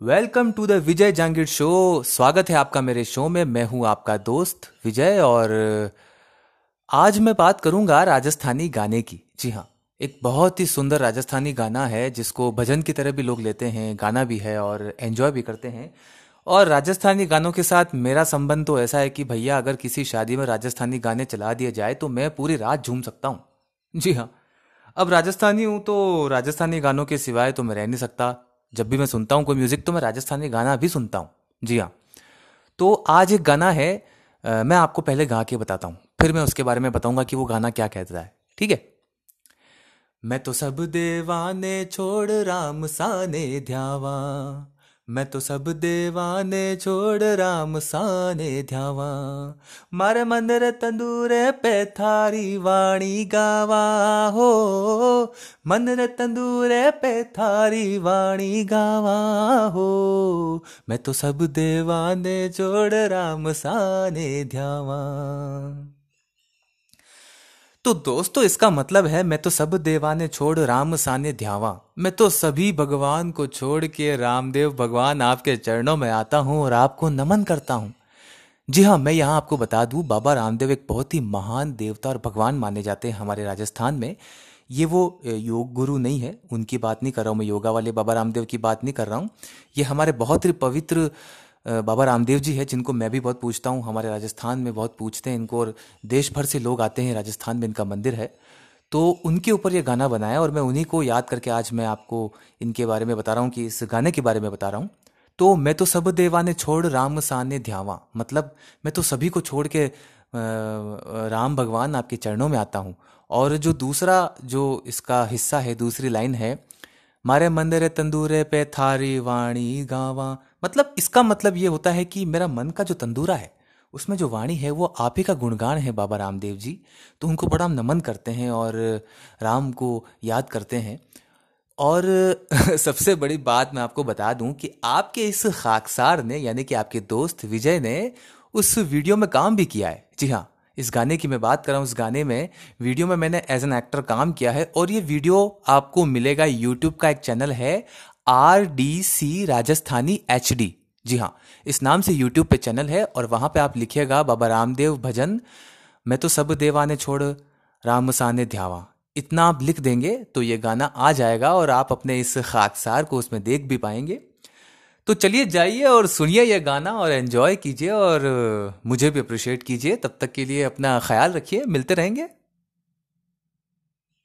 Welcome to the Vijay Jangir show स्वागत है आपका मेरे शो में। मैं हूँ आपका दोस्त विजय और आज मैं बात करूँगा राजस्थानी गाने की। जी हाँ एक बहुत ही सुंदर राजस्थानी गाना है, जिसको भजन की तरह भी लोग लेते हैं, गाना भी है और एंजॉय भी करते हैं। और राजस्थानी गानों के साथ मेरा संबंध तो ऐसा है कि भैया, अगर किसी शादी में राजस्थानी गाने चला दिए जाए तो मैं पूरी रात झूम सकता हूँ। जी हाँ अब राजस्थानी हूँ तो राजस्थानी गानों के सिवाय तो मैं रह नहीं सकता। जब भी मैं सुनता हूँ कोई म्यूज़िक तो मैं राजस्थानी गाना भी सुनता हूँ। जी हाँ। तो आज एक गाना है आ, मैं आपको पहले गा के बताता हूँ। फिर मैं उसके बारे में बताऊँगा कि वो गाना क्या कहता है। ठीक है? मैं तो सब देवाने छोड़ राम साने ध्यावा। मैं तो सब देवाने छोड़ राम साने ध्यावा। मारे मंदिर तंदूरे पे थारी वाणी गावा हो। मंदिर तंदूरे पे थारी वाणी गावा हो। मैं तो सब देवाने छोड़ राम साने ध्यावा। तो दोस्तों, इसका मतलब है, मैं तो सब देवाने छोड़ राम साने ध्यावा। मैं तो सभी भगवान को छोड़ के रामदेव भगवान आपके चरणों में आता हूँ और आपको नमन करता हूँ। जी हाँ मैं यहाँ आपको बता दूँ, बाबा रामदेव एक बहुत ही महान देवता और भगवान माने जाते हैं हमारे राजस्थान में। ये वो योग गुरु नहीं है, उनकी बात नहीं कर रहा हूँ मैं, योगा वाले बाबा रामदेव की बात नहीं कर रहा हूँ। ये हमारे बहुत ही पवित्र बाबा रामदेव जी है, जिनको मैं भी बहुत पूछता हूँ, हमारे राजस्थान में बहुत पूछते हैं इनको, और देश भर से लोग आते हैं, राजस्थान में इनका मंदिर है। तो उनके ऊपर ये गाना बनाया, और मैं उन्हीं को याद करके आज मैं आपको इनके बारे में बता रहा हूँ कि इस गाने के बारे में बता रहा हूँ। तो मैं तो सब देवाने छोड़, राम साने ध्यावा। मतलब मैं तो सभी को छोड़ के राम भगवान आपके चरणों में आता हूँ। और जो दूसरा, जो इसका हिस्सा है, दूसरी लाइन है मारे मंदिर तंदूरे पे थारी वाणी गावा। मतलब इसका मतलब ये होता है कि मेरा मन का जो तंदूरा है, उसमें जो वाणी है, वो आप ही का गुणगान है, बाबा रामदेव जी। तो उनको बड़ा हम नमन करते हैं और राम को याद करते हैं। और सबसे बड़ी बात मैं आपको बता दूँ कि आपके इस खाकसार ने, यानी कि आपके दोस्त विजय ने, उस वीडियो में काम भी किया है। जी हाँ। इस गाने की मैं बात कर रहा हूँ उस गाने में वीडियो में मैंने एज एन एक्टर काम किया है और ये वीडियो आपको मिलेगा यूट्यूब का एक चैनल है R D C Rajasthani H D जी हाँ इस नाम से यूट्यूब पे चैनल है और वहाँ पे आप लिखिएगा, बाबा रामदेव भजन, मैं तो सब देवाने छोड़, राम साने ध्यावा। इतना आप लिख देंगे तो ये गाना आ जाएगा और आप अपने इस खाकसार को उसमें देख भी पाएँगे। तो चलिए जाइए और सुनिए यह गाना और एंजॉय कीजिए और मुझे भी अप्रिशिएट कीजिए। तब तक के लिए अपना ख्याल रखिए। मिलते रहेंगे।